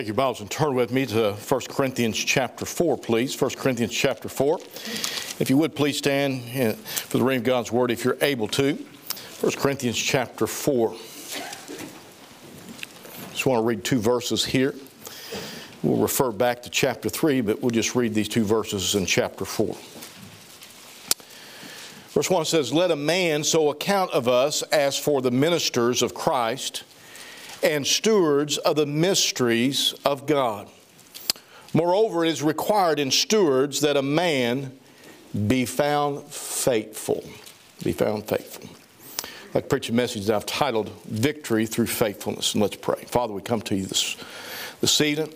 Take your Bibles and turn with me to 1 Corinthians chapter 4, please. 1 Corinthians chapter 4. If you would, please stand for the reading of God's Word if you're able to. 1 Corinthians chapter 4. Just want to read two verses here. We'll refer back to chapter 3, but we'll just read these two verses in chapter 4. Verse 1 says, Let a man so account of us as for the ministers of Christ and stewards of the mysteries of God. Moreover, it is required in stewards that a man be found faithful. Be found faithful. Like to preach a message that I've titled Victory Through Faithfulness. And let's pray. Father, we come to you this, this evening.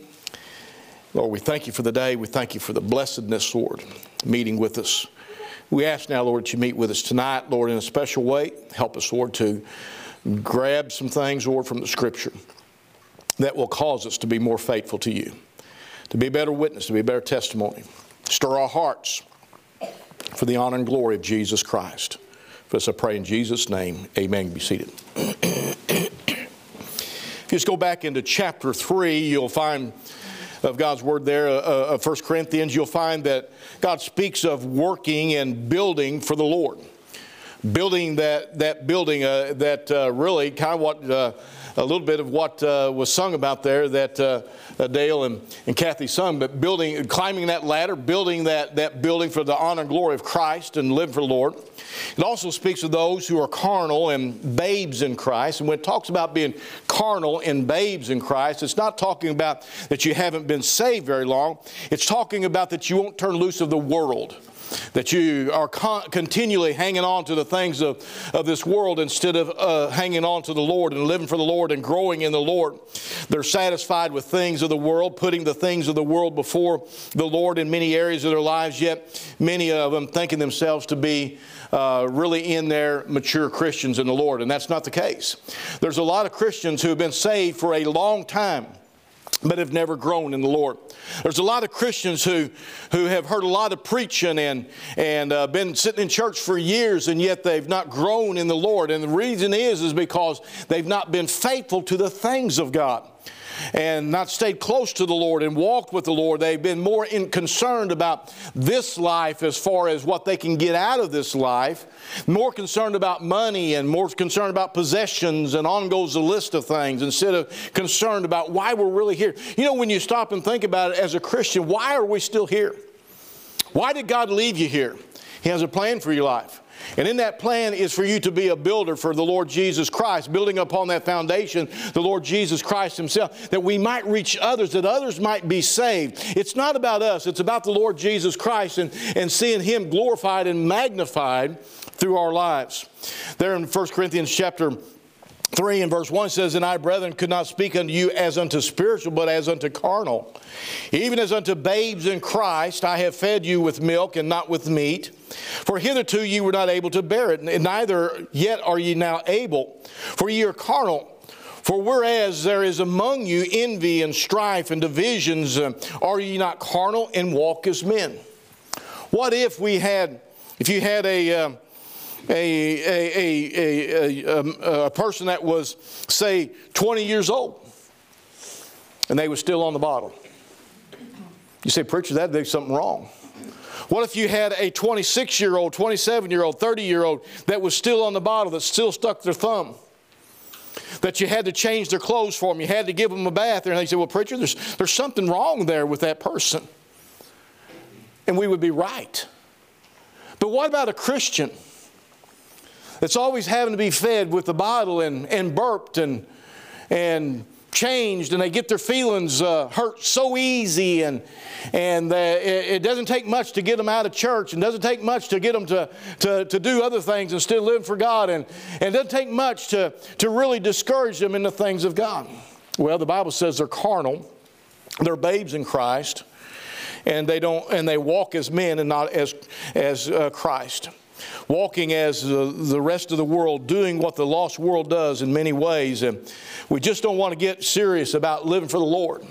Lord, we thank you for the day. We thank you for the blessedness, Lord, meeting with us. We ask now, Lord, that you meet with us tonight, Lord, in a special way. Help us, Lord, to grab some things, Lord, from the Scripture that will cause us to be more faithful to you, to be a better witness, to be a better testimony. Stir our hearts for the honor and glory of Jesus Christ. For this I pray in Jesus' name. Amen. Be seated. if you just go back into chapter 3, you'll find of God's word there, uh, uh, of 1 Corinthians, you'll find that God speaks of working and building for the Lord building that, that building uh, that uh, really kind of what uh, a little bit of what uh, was sung about there that uh, uh, Dale and, and Kathy sung, but building, climbing that ladder, building that, that building for the honor and glory of Christ and live for the Lord. It also speaks of those who are carnal and babes in Christ. And when it talks about being carnal and babes in Christ, it's not talking about that you haven't been saved very long. It's talking about that you won't turn loose of the world that you are con- continually hanging on to the things of, of this world instead of uh, hanging on to the Lord and living for the Lord and growing in the Lord. They're satisfied with things of the world, putting the things of the world before the Lord in many areas of their lives, yet many of them thinking themselves to be uh, really in their mature Christians in the Lord, and that's not the case. There's a lot of Christians who have been saved for a long time but have never grown in the Lord. There's a lot of Christians who, who have heard a lot of preaching and, and uh, been sitting in church for years, and yet they've not grown in the Lord. And the reason is, is because they've not been faithful to the things of God and not stayed close to the Lord and walked with the Lord. They've been more in, concerned about this life as far as what they can get out of this life, more concerned about money and more concerned about possessions, and on goes the list of things instead of concerned about why we're really here. You know, when you stop and think about it as a Christian, why are we still here? Why did God leave you here? He has a plan for your life. And in that plan is for you to be a builder for the Lord Jesus Christ, building upon that foundation, the Lord Jesus Christ Himself, that we might reach others, that others might be saved. It's not about us, it's about the Lord Jesus Christ and, and seeing Him glorified and magnified through our lives. There in 1 Corinthians chapter 3 and verse 1 says, And I, brethren, could not speak unto you as unto spiritual, but as unto carnal. Even as unto babes in Christ, I have fed you with milk and not with meat. For hitherto ye were not able to bear it, neither yet are ye now able. For ye are carnal. For whereas there is among you envy and strife and divisions, uh, are ye not carnal and walk as men? What if we had, if you had a, uh, a, a, a, um, a, person that was, say, 20 years old, and they were still on the bottle. You say, Preacher, that there's something wrong. What if you had a 26 year old, 27 year old, 30 year old that was still on the bottle, that still stuck their thumb? That you had to change their clothes for them, you had to give them a bath. And they said, Well, preacher, there's, there's something wrong there with that person. And we would be right. But what about a Christian that's always having to be fed with the bottle and, and burped and, and changed and they get their feelings uh, hurt so easy and, and uh, it, it, doesn't take much to get them out of church and doesn't take much to get them to, to, to do other things and still live for God and, and it doesn't take much to, to really discourage them in the things of God. Well, the Bible says they're carnal, they're babes in Christ, and they don't and they walk as men and not as as uh, Christ walking as the rest of the world, doing what the lost world does in many ways. And we just don't want to get serious about living for the Lord.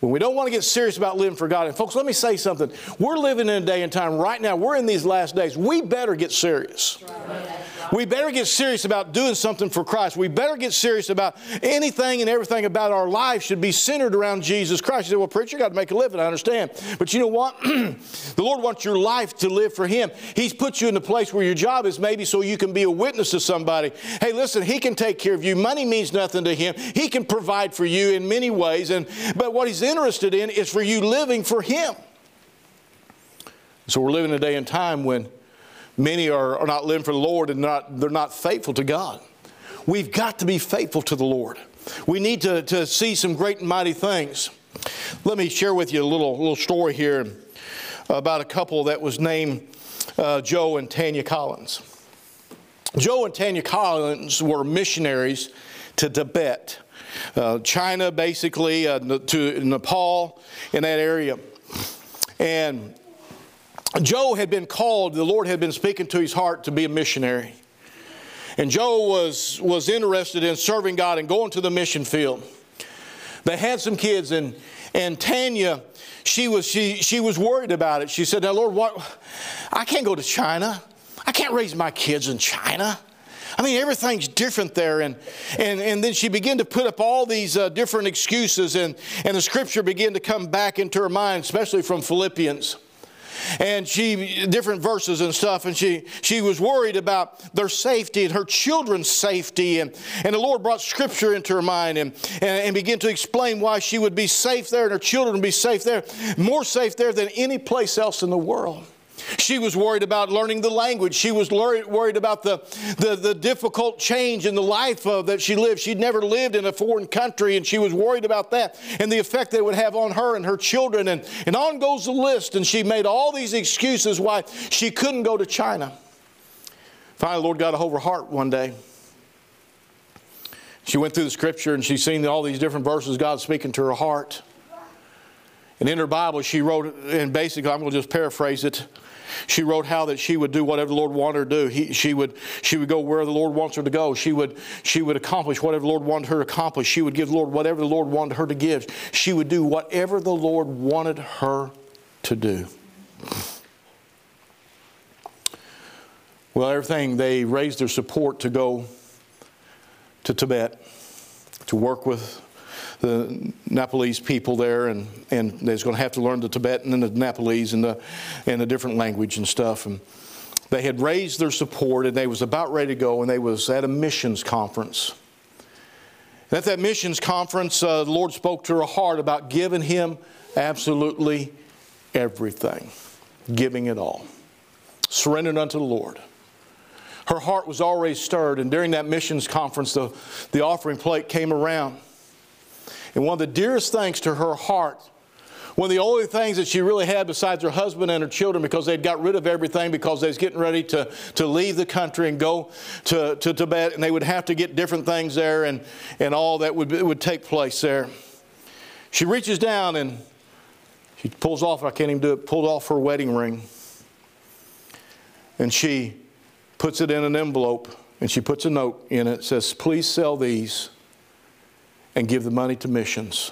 When we don't want to get serious about living for God. And folks, let me say something. We're living in a day and time right now, we're in these last days. We better get serious. We better get serious about doing something for Christ. We better get serious about anything and everything about our life should be centered around Jesus Christ. You say, well, preacher, you got to make a living. I understand. But you know what? the Lord wants your life to live for Him. He's put you in a place where your job is maybe so you can be a witness to somebody. Hey, listen, He can take care of you. Money means nothing to Him. He can provide for you in many ways. And, but what He's interested in is for you living for Him. So we're living a day and time when many are, are not living for the Lord and not, they're not faithful to God. We've got to be faithful to the Lord. We need to, to see some great and mighty things. Let me share with you a little, little story here about a couple that was named uh, Joe and Tanya Collins. Joe and Tanya Collins were missionaries to Tibet, China, basically, uh, to Nepal, in that area. And Joe had been called, the Lord had been speaking to his heart to be a missionary. And Joe was, was interested in serving God and going to the mission field. They had some kids, and, and Tanya, she was, she, she was worried about it. She said, Now, Lord, what? I can't go to China. I can't raise my kids in China. I mean, everything's different there. And, and, and then she began to put up all these uh, different excuses, and, and the scripture began to come back into her mind, especially from Philippians. And she different verses and stuff. And she she was worried about their safety and her children's safety. And and the lord brought scripture into her mind and and, and began to explain why she would be safe there and her children would be safe there more safe there than any place else in the world she was worried about learning the language. She was worried about the, the, the difficult change in the life of, that she lived. She'd never lived in a foreign country, and she was worried about that and the effect that it would have on her and her children. And, and on goes the list, and she made all these excuses why she couldn't go to China. Finally, the Lord got a hold of her heart one day. She went through the scripture and she's seen all these different verses God speaking to her heart. And in her Bible, she wrote, and basically, I'm going to just paraphrase it. She wrote how that she would do whatever the Lord wanted her to do. He, she, would, she would go where the Lord wants her to go. She would, she would accomplish whatever the Lord wanted her to accomplish. She would give the Lord whatever the Lord wanted her to give. She would do whatever the Lord wanted her to do. Well, everything, they raised their support to go to Tibet to work with the Nepalese people there, and, and they was going to have to learn the Tibetan and the Nepalese and the, and the different language and stuff. And they had raised their support, and they was about ready to go, and they was at a missions conference. And at that missions conference, uh, the Lord spoke to her heart about giving him absolutely everything, giving it all, surrendered unto the Lord her heart was already stirred. And during that missions conference, the, the offering plate came around. And one of the dearest things to her heart, one of the only things that she really had besides her husband and her children because they'd got rid of everything because they was getting ready to, to leave the country and go to, to Tibet and they would have to get different things there and, and all that would, would take place there. She reaches down and she pulls off, I can't even do it, pulled off her wedding ring. And she puts it in an envelope and she puts a note in it. Says, Please sell these and give the money to missions.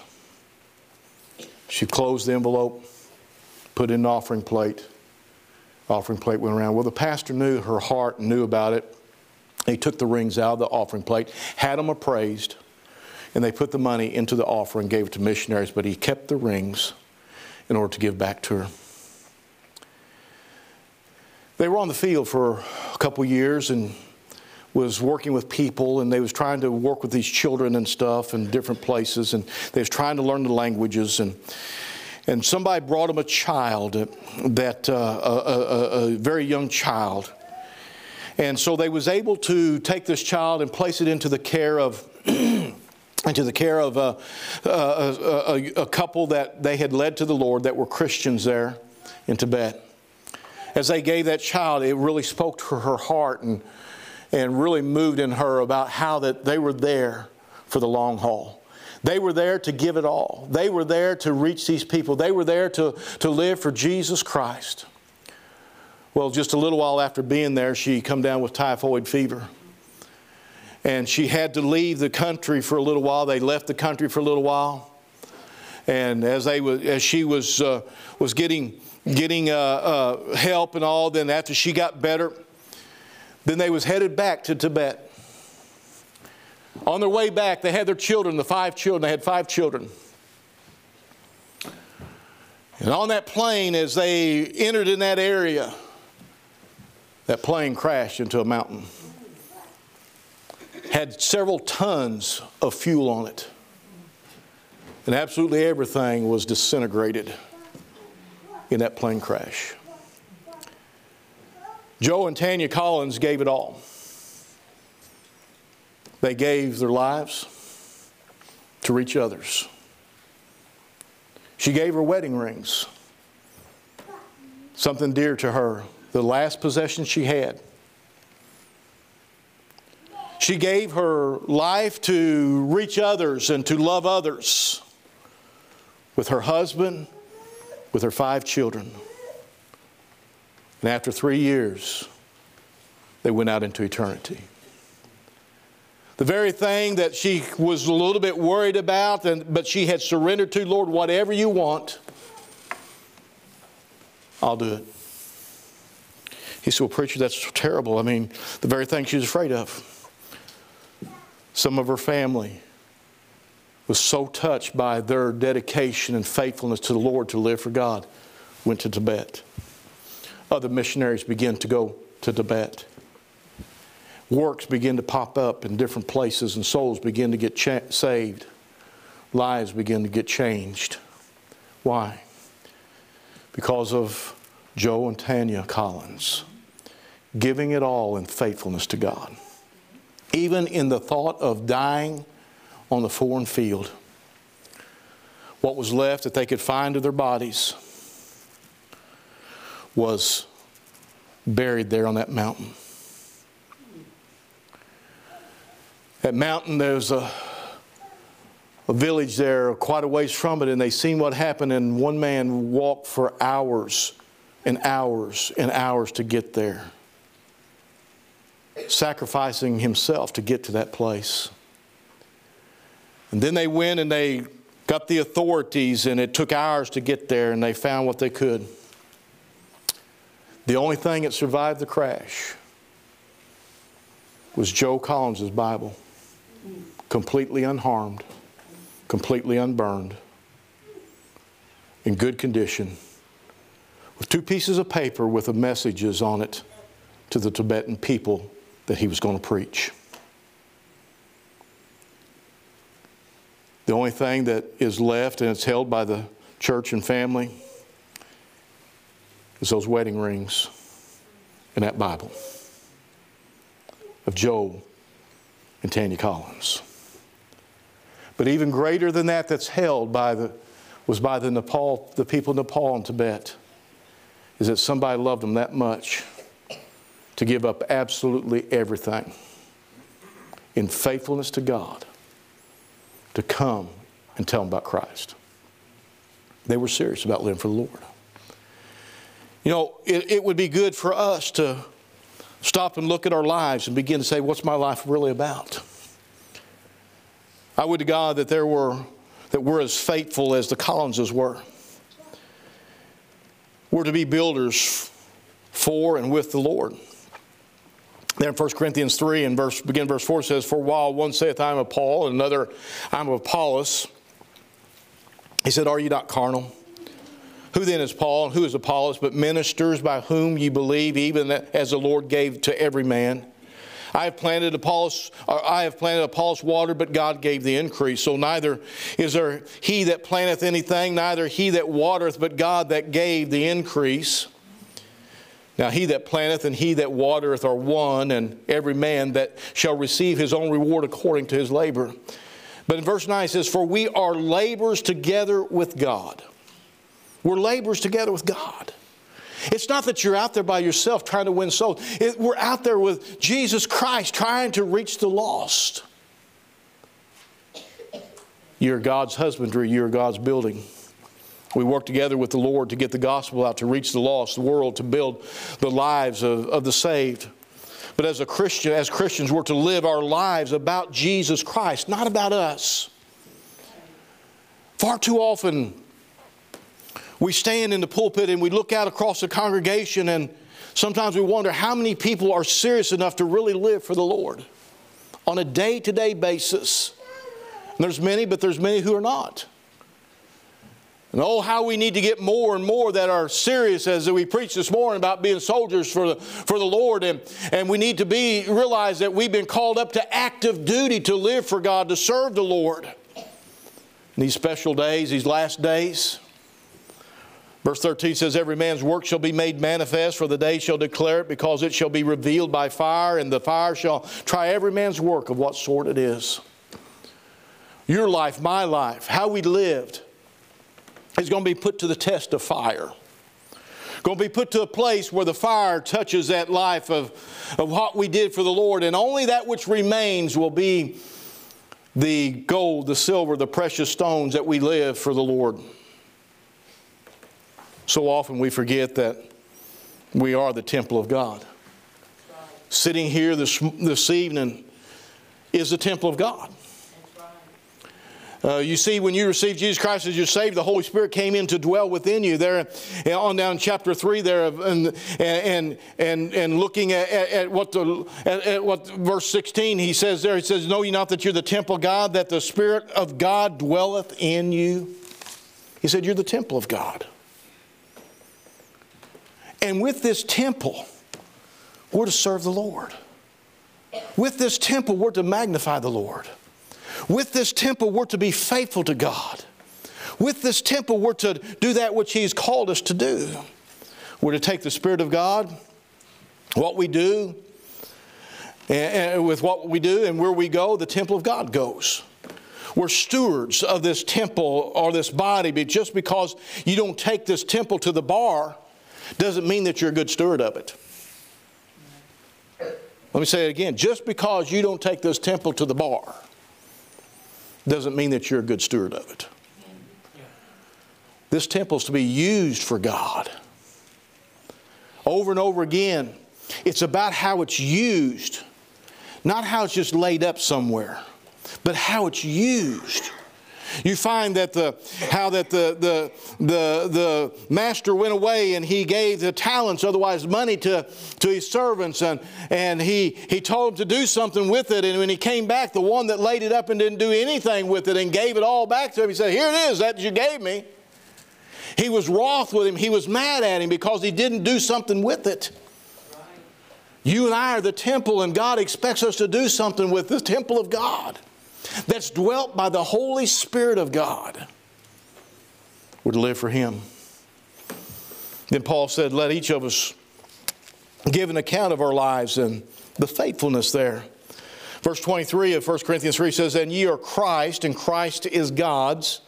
She closed the envelope, put in an offering plate. Offering plate went around. Well, the pastor knew her heart and knew about it. He took the rings out of the offering plate, had them appraised, and they put the money into the offering, gave it to missionaries, but he kept the rings in order to give back to her. They were on the field for a couple years and was working with people and they was trying to work with these children and stuff in different places and they was trying to learn the languages and and somebody brought them a child that uh, a, a, a very young child and so they was able to take this child and place it into the care of into the care of a, a, a, couple that they had led to the Lord that were Christians there in Tibet. As they gave that child, it really spoke to her heart and and really moved in her about how that they were there for the long haul. They were there to give it all. They were there to reach these people. They were there to, to live for Jesus Christ. Well, just a little while after being there, she come down with typhoid fever. And she had to leave the country for a little while. They left the country for a little while. And as, they was, as she was, uh, was getting, getting uh, uh, help and all, then after she got better, Then they was headed back to Tibet. On their way back, they had their children, the five children. They had five children. And on that plane, as they entered in that area, that plane crashed into a mountain. Had several tons of fuel on it. And absolutely everything was disintegrated in that plane crash. Joe and Tanya Collins gave it all. They gave their lives to reach others. She gave her wedding rings, something dear to her, the last possession she had. She gave her life to reach others and to love others with her husband, with her five children. And after three years, they went out into eternity. The very thing that she was a little bit worried about, and, but she had surrendered to, Lord, whatever you want, I'll do it. He said, Well, preacher, that's terrible. I mean, the very thing she was afraid of. Some of her family was so touched by their dedication and faithfulness to the Lord to live for God, went to Tibet. Other missionaries begin to go to Tibet works begin to pop up in different places and souls begin to get cha- saved. Lives begin to get changed. Why? Because of Joe and Tanya Collins giving it all in faithfulness to God. Even in the thought of dying on the foreign field, what was left that they could find of their bodies was buried there on that mountain. That mountain, there's a, a village there quite a ways from it, and they seen what happened, and one man walked for hours and hours and hours to get there, sacrificing himself to get to that place. And then they went and they got the authorities, and it took hours to get there, and they found what they could. The only thing that survived the crash was Joe Collins' Bible completely unharmed, completely unburned, in good condition, with two pieces of paper with the messages on it to the Tibetan people that he was going to preach. The only thing that is left, and it's held by the church and family, is those wedding rings and that Bible of Joel and Tanya Collins. But even greater than that, that's held by the, was by the Nepal, the people of Nepal and Tibet, is that somebody loved them that much to give up absolutely everything in faithfulness to God to come and tell them about Christ. They were serious about living for the Lord. You know, it, it would be good for us to stop and look at our lives and begin to say, what's my life really about? I would to God that there were that we're as faithful as the Collinses were. We're to be builders for and with the Lord. Then in 1 Corinthians 3 and verse begin verse 4 says, For while one saith, I am of Paul, and another, I'm of Apollos, he said, Are you not carnal? Who then is Paul and who is Apollos, but ministers by whom you believe, even as the Lord gave to every man? I have planted Apollos, I have planted Apollos water, but God gave the increase. So neither is there he that planteth anything, neither he that watereth, but God that gave the increase. Now he that planteth and he that watereth are one, and every man that shall receive his own reward according to his labor. But in verse 9 it says, For we are laborers together with God. We're laborers together with God. It's not that you're out there by yourself trying to win souls. It, we're out there with Jesus Christ trying to reach the lost. You're God's husbandry, you're God's building. We work together with the Lord to get the gospel out, to reach the lost, the world, to build the lives of, of the saved. But as a Christian, as Christians, we're to live our lives about Jesus Christ, not about us. Far too often, we stand in the pulpit and we look out across the congregation and, Sometimes we wonder how many people are serious enough to really live for the Lord on a day to day basis. And there's many, but there's many who are not. And oh, how we need to get more and more that are serious as we preached this morning about being soldiers for the, for the Lord. And, and we need to be realize that we've been called up to active duty to live for God, to serve the Lord. In these special days, these last days. Verse 13 says, Every man's work shall be made manifest, for the day shall declare it, because it shall be revealed by fire, and the fire shall try every man's work of what sort it is. Your life, my life, how we lived is going to be put to the test of fire. Going to be put to a place where the fire touches that life of, of what we did for the Lord, and only that which remains will be the gold, the silver, the precious stones that we live for the Lord. So often we forget that we are the temple of God. Sitting here this, this evening is the temple of God. Uh, you see, when you received Jesus Christ as your Savior, the Holy Spirit came in to dwell within you. There, on down chapter three, there, and and and and looking at, at what the at, at, what verse sixteen, he says there, he says, "Know ye not that you're the temple of God, that the Spirit of God dwelleth in you?" He said, "You're the temple of God." And with this temple, we're to serve the Lord. With this temple, we're to magnify the Lord. With this temple, we're to be faithful to God. With this temple, we're to do that which He's called us to do. We're to take the Spirit of God, what we do, and with what we do and where we go, the temple of God goes. We're stewards of this temple or this body, but just because you don't take this temple to the bar doesn't mean that you're a good steward of it. Let me say it again. Just because you don't take this temple to the bar doesn't mean that you're a good steward of it. This temple is to be used for God. Over and over again, it's about how it's used, not how it's just laid up somewhere, but how it's used. You find that the how that the the the the master went away and he gave the talents, otherwise money, to to his servants, and and he he told them to do something with it. And when he came back, the one that laid it up and didn't do anything with it and gave it all back to him, he said, "Here it is, that you gave me." He was wroth with him. He was mad at him because he didn't do something with it. You and I are the temple, and God expects us to do something with the temple of God that's dwelt by the Holy Spirit of God would live for Him. Then Paul said, Let each of us give an account of our lives and the faithfulness there. Verse 23 of 1 Corinthians 3 says, And ye are Christ, and Christ is God's.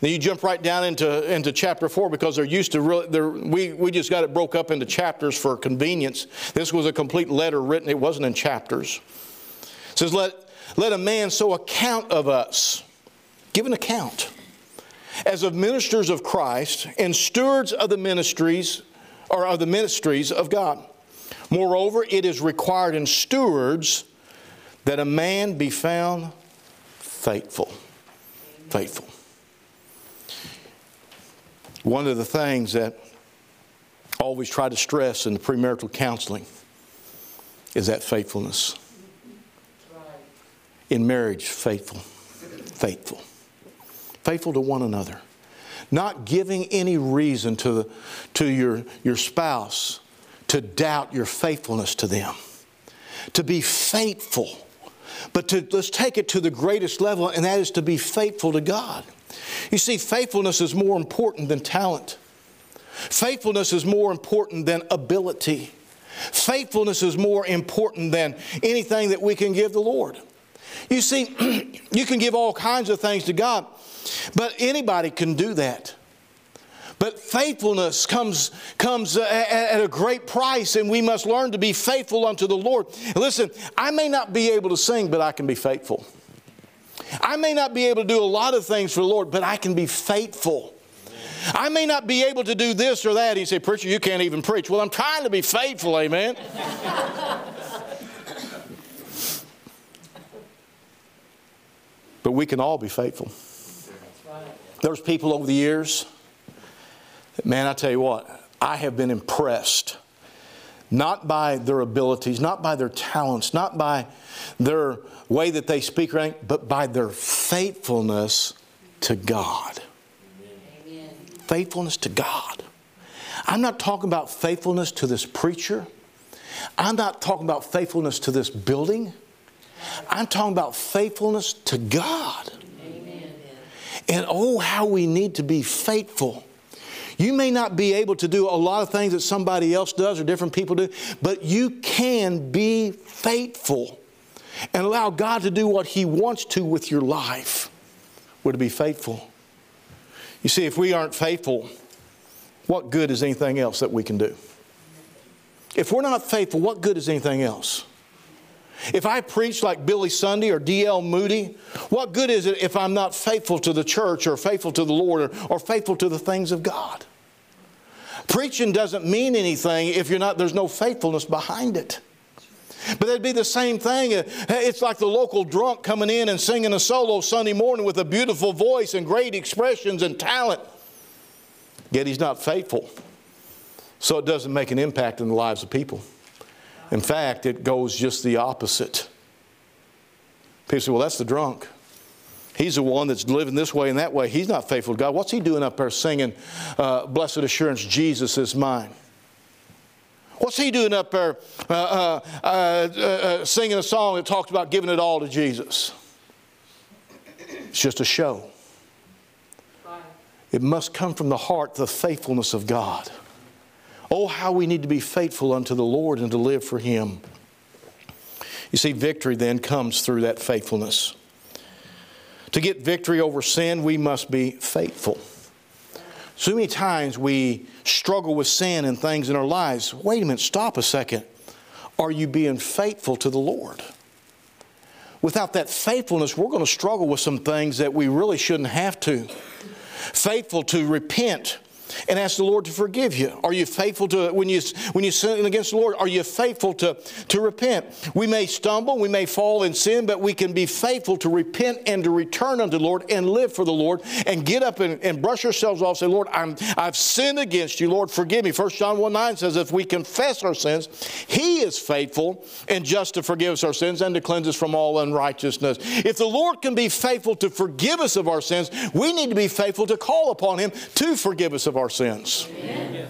Then you jump right down into, into chapter 4 because they're used to really, we, we just got it broke up into chapters for convenience. This was a complete letter written, it wasn't in chapters. It says, Let let a man so account of us, give an account, as of ministers of Christ and stewards of the ministries or of the ministries of God. Moreover, it is required in stewards that a man be found faithful. Faithful. One of the things that I always try to stress in the premarital counseling is that faithfulness in marriage faithful. Faithful. Faithful to one another. Not giving any reason to, to your, your spouse to doubt your faithfulness to them. To be faithful. But to, let's take it to the greatest level, and that is to be faithful to God. You see, faithfulness is more important than talent. Faithfulness is more important than ability. Faithfulness is more important than anything that we can give the Lord. You see, you can give all kinds of things to God, but anybody can do that. But faithfulness comes, comes at a great price, and we must learn to be faithful unto the Lord. Listen, I may not be able to sing, but I can be faithful. I may not be able to do a lot of things for the Lord, but I can be faithful. I may not be able to do this or that. He said, Preacher, you can't even preach. Well, I'm trying to be faithful, amen. But we can all be faithful. There's people over the years, man, I tell you what, I have been impressed not by their abilities, not by their talents, not by their way that they speak, but by their faithfulness to God. Amen. Faithfulness to God. I'm not talking about faithfulness to this preacher. I'm not talking about faithfulness to this building. I'm talking about faithfulness to God. Amen. And oh, how we need to be faithful you may not be able to do a lot of things that somebody else does or different people do, but you can be faithful and allow God to do what He wants to with your life. We're to be faithful. You see, if we aren't faithful, what good is anything else that we can do? If we're not faithful, what good is anything else? If I preach like Billy Sunday or D.L. Moody, what good is it if I'm not faithful to the church or faithful to the Lord or, or faithful to the things of God? Preaching doesn't mean anything if you're not, there's no faithfulness behind it. But that'd be the same thing. It's like the local drunk coming in and singing a solo Sunday morning with a beautiful voice and great expressions and talent. Yet he's not faithful. So it doesn't make an impact in the lives of people. In fact, it goes just the opposite. People say, well, that's the drunk. He's the one that's living this way and that way. He's not faithful to God. What's he doing up there singing, uh, Blessed Assurance, Jesus is mine? What's he doing up there uh uh, uh, uh, singing a song that talks about giving it all to Jesus? It's just a show. It must come from the heart, the faithfulness of God. Oh, how we need to be faithful unto the Lord and to live for Him. You see, victory then comes through that faithfulness. To get victory over sin, we must be faithful. So many times we struggle with sin and things in our lives. Wait a minute, stop a second. Are you being faithful to the Lord? Without that faithfulness, we're going to struggle with some things that we really shouldn't have to. Faithful to repent and ask the Lord to forgive you? Are you faithful to when you when you sin against the Lord? Are you faithful to to repent? We may stumble, we may fall in sin, but we can be faithful to repent and to return unto the Lord and live for the Lord and get up and, and brush ourselves off. Say, Lord, I'm I've sinned against you. Lord, forgive me. 1 John 1 9 says, if we confess our sins, He is faithful and just to forgive us our sins and to cleanse us from all unrighteousness. If the Lord can be faithful to forgive us of our sins, we need to be faithful to call upon Him to forgive us of our sins. Amen.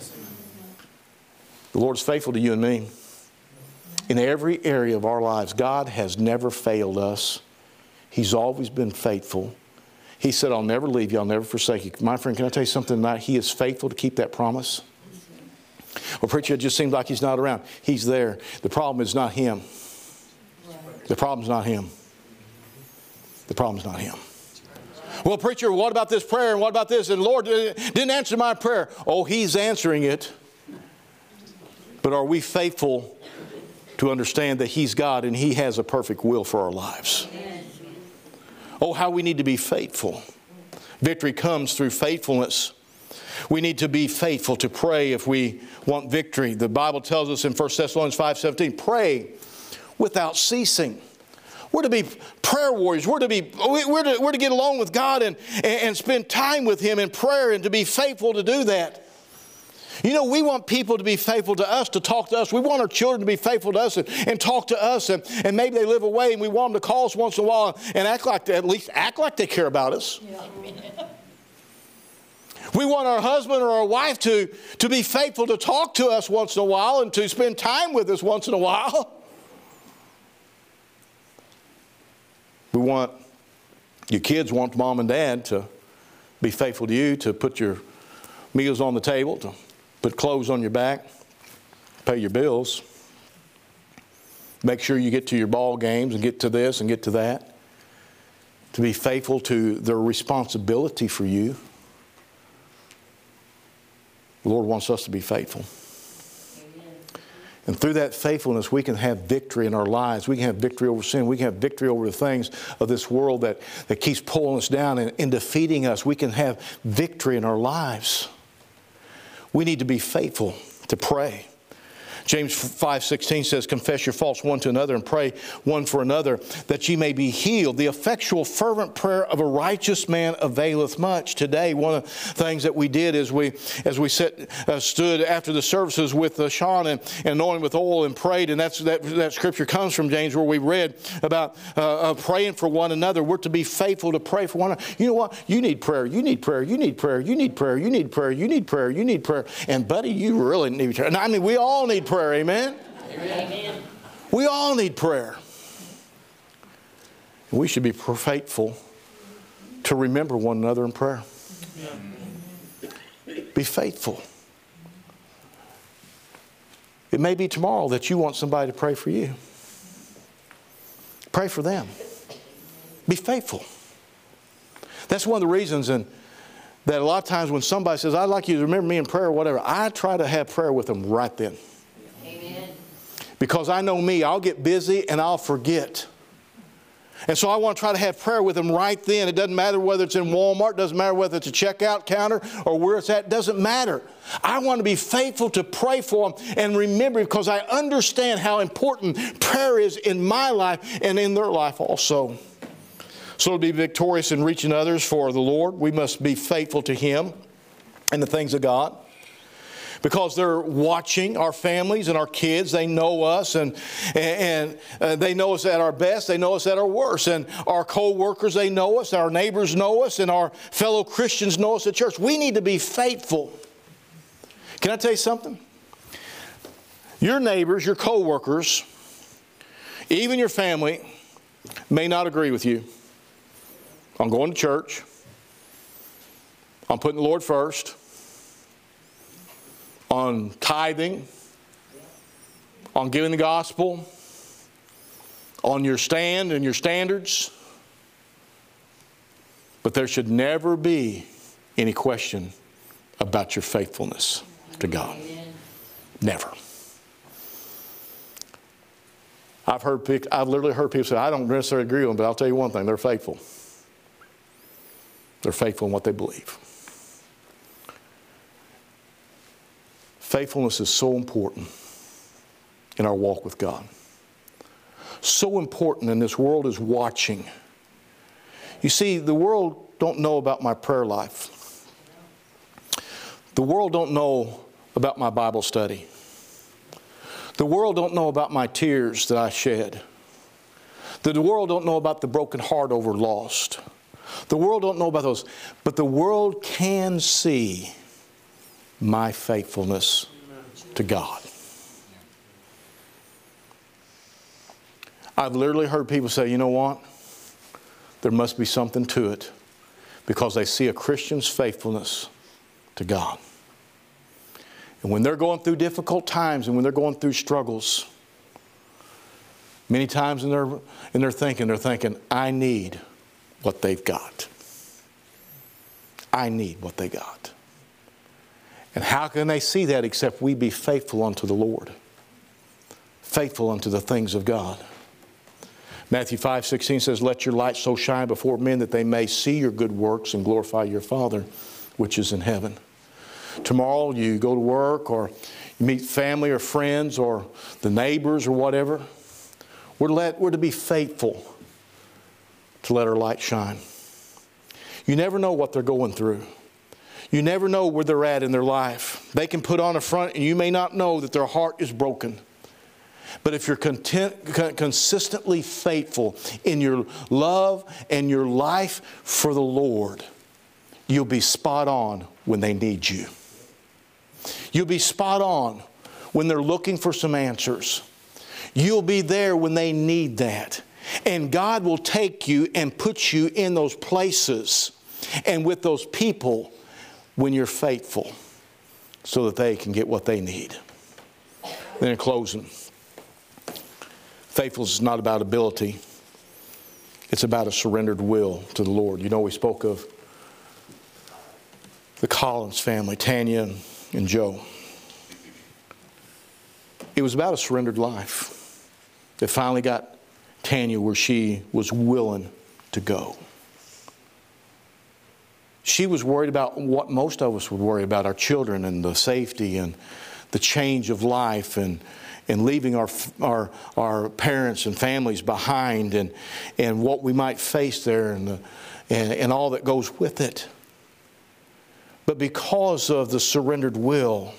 The Lord's faithful to you and me. In every area of our lives, God has never failed us. He's always been faithful. He said, I'll never leave you, I'll never forsake you. My friend, can I tell you something tonight? He is faithful to keep that promise. Well, preacher, it just seems like he's not around. He's there. The problem is not him. The problem's not him. The problem's not him. Well, preacher, what about this prayer and what about this? And Lord uh, didn't answer my prayer. Oh, He's answering it. But are we faithful to understand that He's God and He has a perfect will for our lives? Oh, how we need to be faithful. Victory comes through faithfulness. We need to be faithful to pray if we want victory. The Bible tells us in 1 Thessalonians 5:17, pray without ceasing. We're to be prayer warriors. We're to, be, we're to, we're to get along with God and, and spend time with Him in prayer and to be faithful to do that. You know, we want people to be faithful to us, to talk to us. We want our children to be faithful to us and, and talk to us. And, and maybe they live away and we want them to call us once in a while and act like, they, at least act like they care about us. Yeah. We want our husband or our wife to, to be faithful to talk to us once in a while and to spend time with us once in a while. We want, your kids want mom and dad to be faithful to you, to put your meals on the table, to put clothes on your back, pay your bills, make sure you get to your ball games and get to this and get to that, to be faithful to their responsibility for you. The Lord wants us to be faithful. And through that faithfulness, we can have victory in our lives. We can have victory over sin. We can have victory over the things of this world that, that keeps pulling us down and, and defeating us. We can have victory in our lives. We need to be faithful to pray. James 5:16 says, "Confess your faults one to another and pray one for another, that ye may be healed. The effectual fervent prayer of a righteous man availeth much." Today, one of the things that we did is we, as we sit, uh, stood after the services with uh, Sean and, and anointed with oil and prayed, and that's that, that scripture comes from James where we read about uh, uh, praying for one another. We're to be faithful to pray for one another. You know what? You need prayer. You need prayer. You need prayer. You need prayer. You need prayer. You need prayer. You need prayer. And buddy, you really need prayer. And I mean, we all need prayer prayer. Amen? Amen. We all need prayer. We should be faithful to remember one another in prayer. Be faithful. It may be tomorrow that you want somebody to pray for you. Pray for them. Be faithful. That's one of the reasons and that a lot of times when somebody says, I'd like you to remember me in prayer or whatever, I try to have prayer with them right then. Because I know me, I'll get busy and I'll forget. And so I want to try to have prayer with them right then. It doesn't matter whether it's in Walmart, doesn't matter whether it's a checkout counter or where it's at, doesn't matter. I want to be faithful to pray for them and remember because I understand how important prayer is in my life and in their life also. So to be victorious in reaching others for the Lord, we must be faithful to Him and the things of God because they're watching our families and our kids. They know us and, and, uh, they know us at our best. They know us at our worst. And our co workers, they know us. Our neighbors know us. And our fellow Christians know us at church. We need to be faithful. Can I tell you something? Your neighbors, your co workers, even your family may not agree with you on going to church, on putting the Lord first on tithing, on giving the gospel, on your stand and your standards. But there should never be any question about your faithfulness to God. Never. I've heard I've literally heard people say, I don't necessarily agree with them, but I'll tell you one thing, they're faithful. They're faithful in what they believe. Faithfulness is so important in our walk with God. So important, and this world is watching. You see, the world don't know about my prayer life. The world don't know about my Bible study. The world don't know about my tears that I shed. The world don't know about the broken heart over lost. The world don't know about those, but the world can see my faithfulness to God. I've literally heard people say, you know what? There must be something to it because they see a Christian's faithfulness to God. And when they're going through difficult times and when they're going through struggles, many times in their, in their thinking, they're thinking, I need what they've got. I need what they got. And how can they see that except we be faithful unto the Lord? Faithful unto the things of God. Matthew 5 16 says, Let your light so shine before men that they may see your good works and glorify your Father which is in heaven. Tomorrow you go to work or you meet family or friends or the neighbors or whatever. We're, let, we're to be faithful to let our light shine. You never know what they're going through. You never know where they're at in their life. They can put on a front, and you may not know that their heart is broken. But if you're content, consistently faithful in your love and your life for the Lord, you'll be spot on when they need you. You'll be spot on when they're looking for some answers. You'll be there when they need that. And God will take you and put you in those places and with those people when you're faithful so that they can get what they need. Then in closing, faithfulness is not about ability, it's about a surrendered will to the Lord. You know, we spoke of the Collins family, Tanya and Joe. It was about a surrendered life that finally got Tanya where she was willing to go. She was worried about what most of us would worry about our children and the safety and the change of life and, and leaving our, our, our parents and families behind and, and what we might face there and, the, and, and all that goes with it. But because of the surrendered will,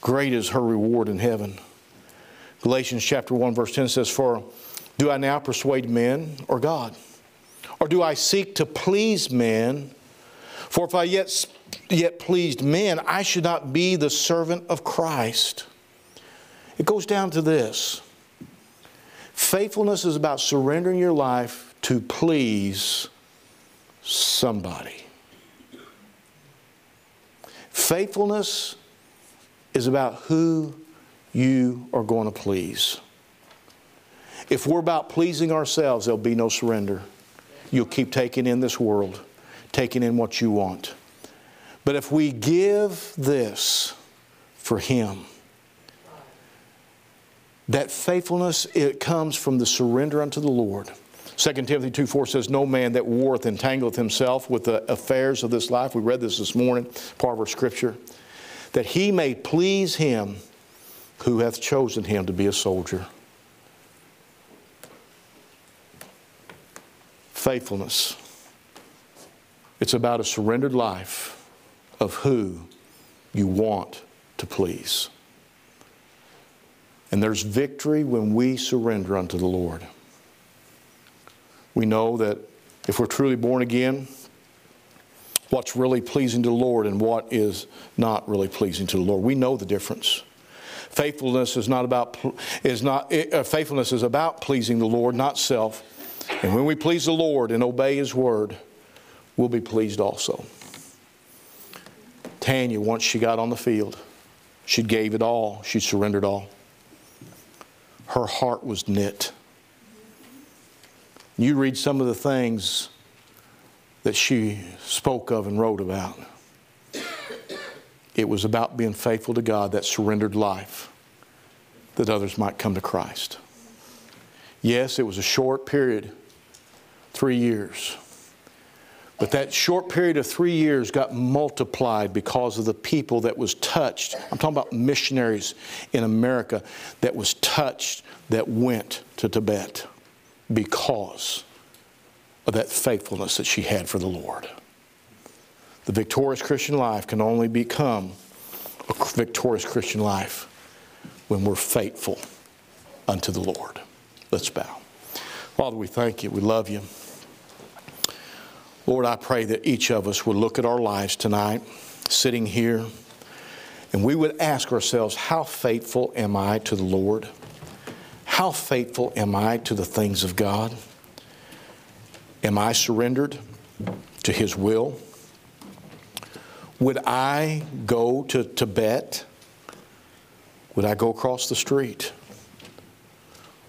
great is her reward in heaven. Galatians chapter 1 verse 10 says, For do I now persuade men or God? Or do I seek to please men? For if I yet, yet pleased men, I should not be the servant of Christ. It goes down to this faithfulness is about surrendering your life to please somebody. Faithfulness is about who you are going to please. If we're about pleasing ourselves, there'll be no surrender. You'll keep taking in this world, taking in what you want. But if we give this for Him, that faithfulness, it comes from the surrender unto the Lord. 2 Timothy 2 4 says, No man that warreth entangleth himself with the affairs of this life. We read this this morning, part of our scripture. That he may please him who hath chosen him to be a soldier. Faithfulness. It's about a surrendered life of who you want to please. And there's victory when we surrender unto the Lord. We know that if we're truly born again, what's really pleasing to the Lord and what is not really pleasing to the Lord. We know the difference. Faithfulness is not about is not uh, faithfulness is about pleasing the Lord, not self. And when we please the Lord and obey His word, we'll be pleased also. Tanya, once she got on the field, she gave it all. She surrendered all. Her heart was knit. You read some of the things that she spoke of and wrote about. It was about being faithful to God, that surrendered life, that others might come to Christ. Yes, it was a short period, three years. But that short period of three years got multiplied because of the people that was touched. I'm talking about missionaries in America that was touched that went to Tibet because of that faithfulness that she had for the Lord. The victorious Christian life can only become a victorious Christian life when we're faithful unto the Lord. Let's bow. Father, we thank you. We love you. Lord, I pray that each of us would look at our lives tonight, sitting here, and we would ask ourselves, how faithful am I to the Lord? How faithful am I to the things of God? Am I surrendered to His will? Would I go to Tibet? Would I go across the street?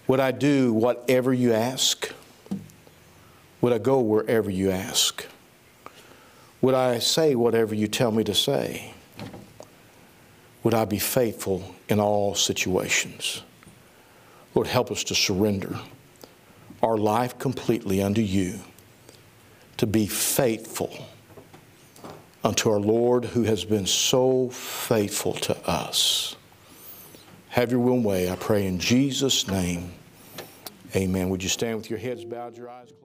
Would I do whatever you ask? Would I go wherever you ask? Would I say whatever you tell me to say? Would I be faithful in all situations? Lord, help us to surrender our life completely unto you, to be faithful unto our Lord who has been so faithful to us. Have your will and way, I pray in Jesus' name. Amen. Would you stand with your heads bowed, your eyes closed?